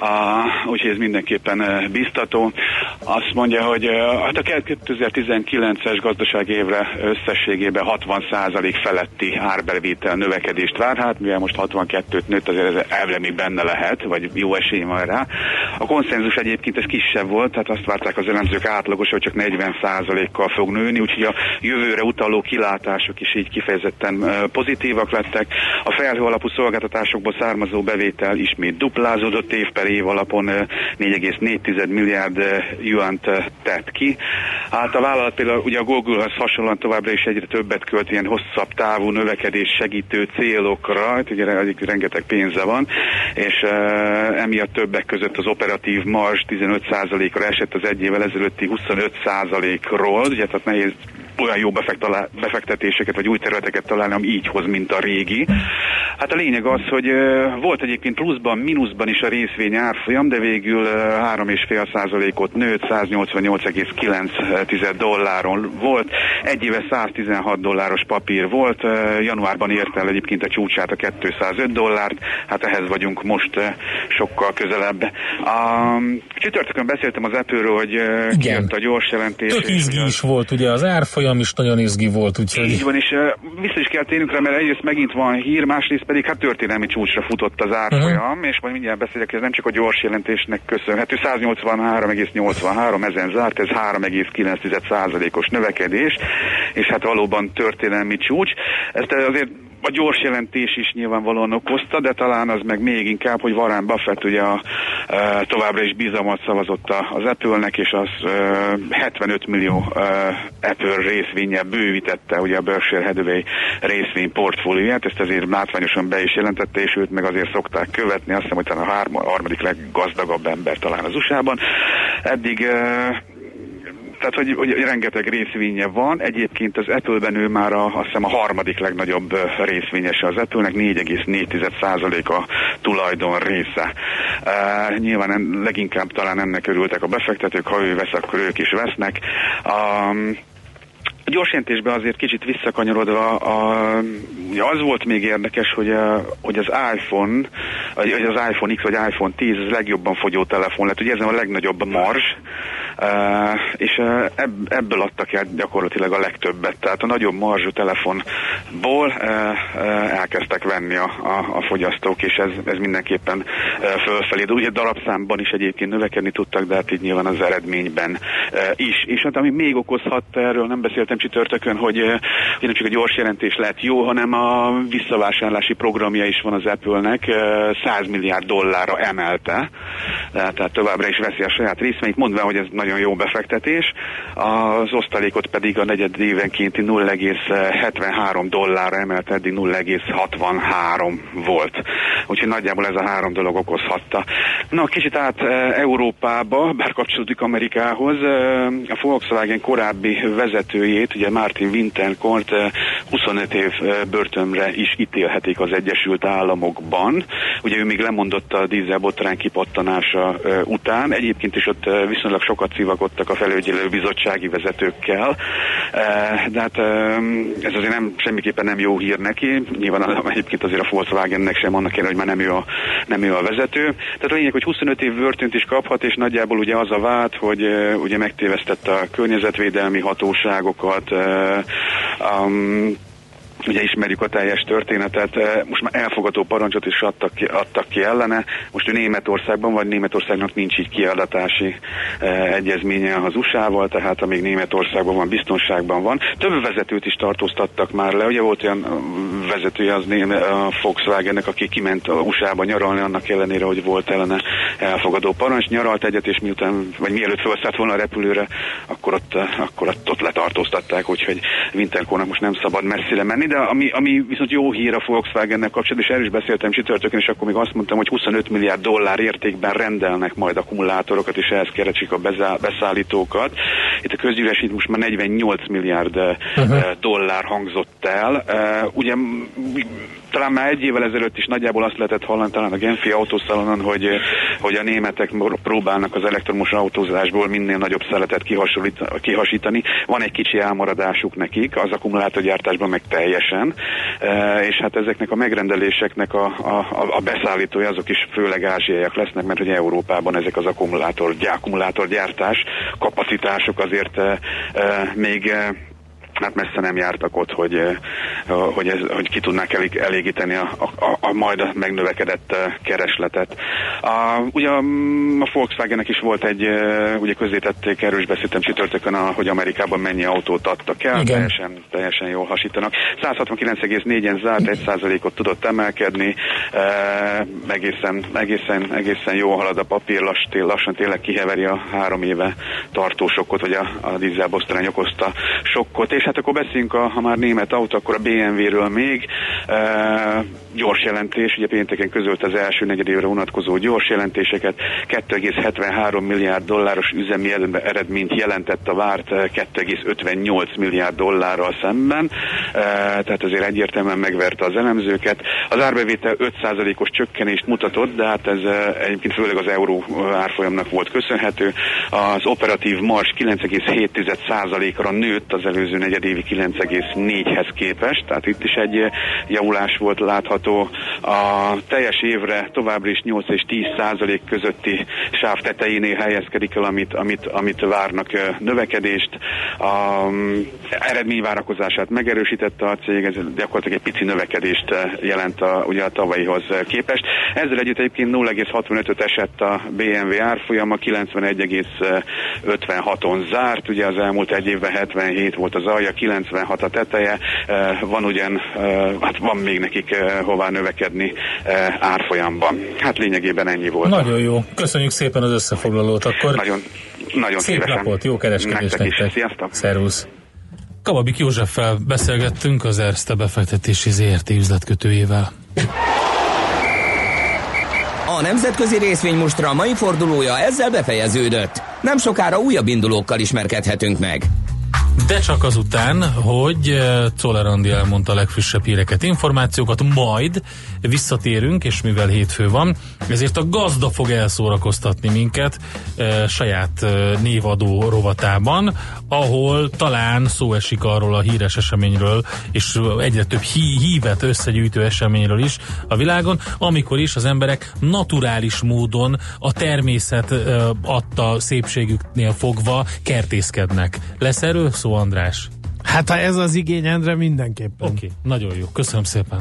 Uh, úgyhogy ez mindenképpen uh, biztató. Azt mondja, hogy uh, hát a 2019-es gazdasági évre összességében 60% feletti árbevétel növekedést vár, hát mivel most 62-t nőtt, azért ez elvileg benne lehet, vagy jó esély van rá. A konszenzus egyébként ez kisebb volt, tehát azt várták az elemzők átlagos, hogy csak 40%-kal fog nőni, úgyhogy a jövőre utaló kilátások is így kifejezetten uh, pozitívak lettek. A felhő alapú szolgáltatásokból származó bevétel ismét duplázódott év per év alapon 4,4 milliárd juant tett ki. Hát a vállalat például ugye a Google-hoz hasonlóan továbbra is egyre többet költ ilyen hosszabb távú növekedés segítő célokra, itt ugye rengeteg pénze van, és emiatt többek között az operatív mars 15%-ra esett az egy évvel ezelőtti 25%-ról, ugye tehát nehéz olyan jó befektetéseket vagy új területeket találni, ami így hoz, mint a régi. Hát a lényeg az, hogy volt egyébként pluszban, mínuszban is a részvény árfolyam, de végül uh, 3,5%-ot nőtt, 188,9 dolláron volt. Egy éve 116 dolláros papír volt, januárban ért el egyébként a csúcsát a 205 dollárt, hát ehhez vagyunk most sokkal közelebb. A csütörtökön beszéltem az Apple-ről, hogy kijött a gyors jelentés. Tök izgi is volt ugye az árfolyam is nagyon izgi volt, úgyhogy... Így van, és uh, vissza is kell térnünk rá, mert egyrészt megint van hír, másrészt pedig hát történelmi csúcsra futott az árfolyam, uh-huh. és majd mindjárt beszélek, ez nem csak a gyors jelentésnek köszönhető, 183,83 ezen zárt, ez 3,9%-os növekedés, és hát valóban történelmi csúcs. Ezt azért a gyors jelentés is nyilvánvalóan okozta, de talán az meg még inkább, hogy Warren Buffett ugye a, e, továbbra is bizalmat szavazott az Apple-nek, és az e, 75 millió e, Apple részvénye bővítette ugye a Berkshire Hathaway részvény portfólióját, ezt azért látványosan be is jelentette, és őt meg azért szokták követni, azt hiszem, hogy talán a harmadik leggazdagabb ember talán az USA-ban. Eddig e, tehát hogy, hogy rengeteg részvénye van. Egyébként az Apple-ben ő már a, azt hiszem a harmadik legnagyobb részvényese az Apple-nek, 4,4% a tulajdon része. Uh, nyilván en, leginkább talán ennek örültek a befektetők, ha ő vesz, akkor ők is vesznek. Um, a gyorsjelentésben azért kicsit visszakanyarodva, a, az volt még érdekes, hogy, a, hogy az iPhone, hogy az iPhone X vagy iPhone 10 az legjobban fogyó telefon lett, ugye ez a legnagyobb marzs, Uh, és ebb, ebből adtak el gyakorlatilag a legtöbbet. Tehát a nagyobb marzsú telefonból elkezdtek venni a, a, a fogyasztók, és ez, ez mindenképpen fölfelé. De ugye darabszámban is egyébként növekedni tudtak, de hát így nyilván az eredményben is. És hát ami még okozhatta erről, nem beszéltem csütörtökön, hogy, uh, hogy nem csak a gyors jelentés lett jó, hanem a visszavásárlási programja is van az Apple-nek, uh, 100 milliárd dollárra emelte, tehát továbbra is veszi a saját részvényt, mondva, hogy ez nagy nagyon jó befektetés, az osztalékot pedig a negyed évenkénti 0,73 dollárra emelt, eddig 0,63 volt. Úgyhogy nagyjából ez a három dolog okozhatta. Na, kicsit át Európába, bár kapcsolódik Amerikához, a Volkswagen korábbi vezetőjét, ugye Martin Winterkort 25 év börtönre is ítélhetik az Egyesült Államokban. Ugye ő még lemondott a dízelbotrány kipattanása után, egyébként is ott viszonylag sokat szivagodtak a felügyelő bizottsági vezetőkkel, eh, de hát eh, ez azért nem, semmiképpen nem jó hír neki, nyilván egyébként azért a Volkswagennek sem annak kéne, hogy már nem ő a, nem ő a vezető. Tehát a lényeg, hogy 25 év börtönt is kaphat, és nagyjából ugye az a vád, hogy eh, ugye megtévesztette a környezetvédelmi hatóságokat, um, ugye ismerjük a teljes történetet, eh, most már elfogadó parancsot is adtak ki, adtak ki ellene, most ő Németországban vagy Németországnak nincs így kiadatási eh, egyezménye az USA-val, tehát amíg Németországban van, biztonságban van. Több vezetőt is tartóztattak már le, ugye volt olyan vezetője az Német, a Volkswagennek, aki kiment a USA-ba nyaralni, annak ellenére, hogy volt ellene elfogadó parancs, nyaralt egyet, és miután, vagy mielőtt felszállt volna a repülőre, akkor ott, akkor ott, ott letartóztatták, úgyhogy Winterkornak most nem szabad messzire menni, de ami, ami viszont jó hír a Volkswagennek kapcsolatban, és erről is beszéltem csütörtökön, és akkor még azt mondtam, hogy 25 milliárd dollár értékben rendelnek majd akkumulátorokat, és ehhez keresik a beszállítókat. Itt a közgyűlés itt most már 48 milliárd uh-huh. dollár hangzott el. Ugye talán már egy évvel ezelőtt is nagyjából azt lehetett hallani talán a Genfi autószalonon, hogy, hogy a németek próbálnak az elektromos autózásból minél nagyobb szeletet kihasítani. Van egy kicsi elmaradásuk nekik, az akkumulátorgyártásban meg teljesen, e, és hát ezeknek a megrendeléseknek a, a, a beszállítója azok is főleg ázsiaiak lesznek, mert hogy Európában ezek az akkumulátor, akkumulátorgyártás kapacitások azért e, e, még hát messze nem jártak ott, hogy, eh, hogy, ez, hogy ki tudnák elég, elégíteni a, a, a majd megnövekedett eh, keresletet. A, ugye a, a Volkswagennek is volt egy, eh, ugye közzétették, erős beszéltem csütörtökön, a, hogy Amerikában mennyi autót adtak el, teljesen, teljesen jól hasítanak. 169,4-en zárt, 1%-ot tudott emelkedni, e, egészen, egészen, egészen jó halad a papír, lass, lassan tényleg kiheveri a három éve tartó sokkot, vagy a, a dízelbosztorány okozta sokkot, és hát akkor beszéljünk, a, ha már német autó, akkor a BMW-ről még. E, gyors jelentés, ugye pénteken közölt az első negyedévre vonatkozó gyors jelentéseket. 2,73 milliárd dolláros üzemi eredményt jelentett a várt 2,58 milliárd dollárral szemben, e, tehát azért egyértelműen megverte az elemzőket. Az árbevétel 5%-os csökkenést mutatott, de hát ez egyébként főleg az euró árfolyamnak volt köszönhető. Az operatív mars 9,7%-ra nőtt az előző negyed negyedévi 9,4-hez képest, tehát itt is egy eh, javulás volt látható. A teljes évre továbbra is 8 és 10 százalék közötti sáv tetejénél helyezkedik el, amit, amit, amit várnak eh, növekedést. A mm, eredményvárakozását megerősítette a cég, ez gyakorlatilag egy pici növekedést eh, jelent a, ugye a tavalyihoz képest. Ezzel együtt egyébként 0,65-öt esett a BMW árfolyama, 91,56-on zárt, ugye az elmúlt egy évben 77 volt az alja, 96 a teteje, van ugyan, hát van még nekik hová növekedni árfolyamban. Hát lényegében ennyi volt. Nagyon jó. Köszönjük szépen az összefoglalót. Akkor nagyon, nagyon szép szívesen. napot, jó kereskedést nektek. nektek. Sziasztok. Szervusz. Kababik Józseffel beszélgettünk az Erste befektetési ZRT üzletkötőjével. A nemzetközi részvénymustra mai fordulója ezzel befejeződött. Nem sokára újabb indulókkal ismerkedhetünk meg. De csak azután, hogy eh, Czoller Andi elmondta a legfrissebb híreket, információkat, majd visszatérünk, és mivel hétfő van, ezért a gazda fog elszórakoztatni minket e, saját e, névadó rovatában, ahol talán szó esik arról a híres eseményről, és egyre több hí, hívet összegyűjtő eseményről is a világon, amikor is az emberek naturális módon a természet e, adta szépségüknél fogva kertészkednek. Lesz erről szó, András? Hát ha ez az igény, Endre, mindenképpen. Oké, okay, nagyon jó. Köszönöm szépen.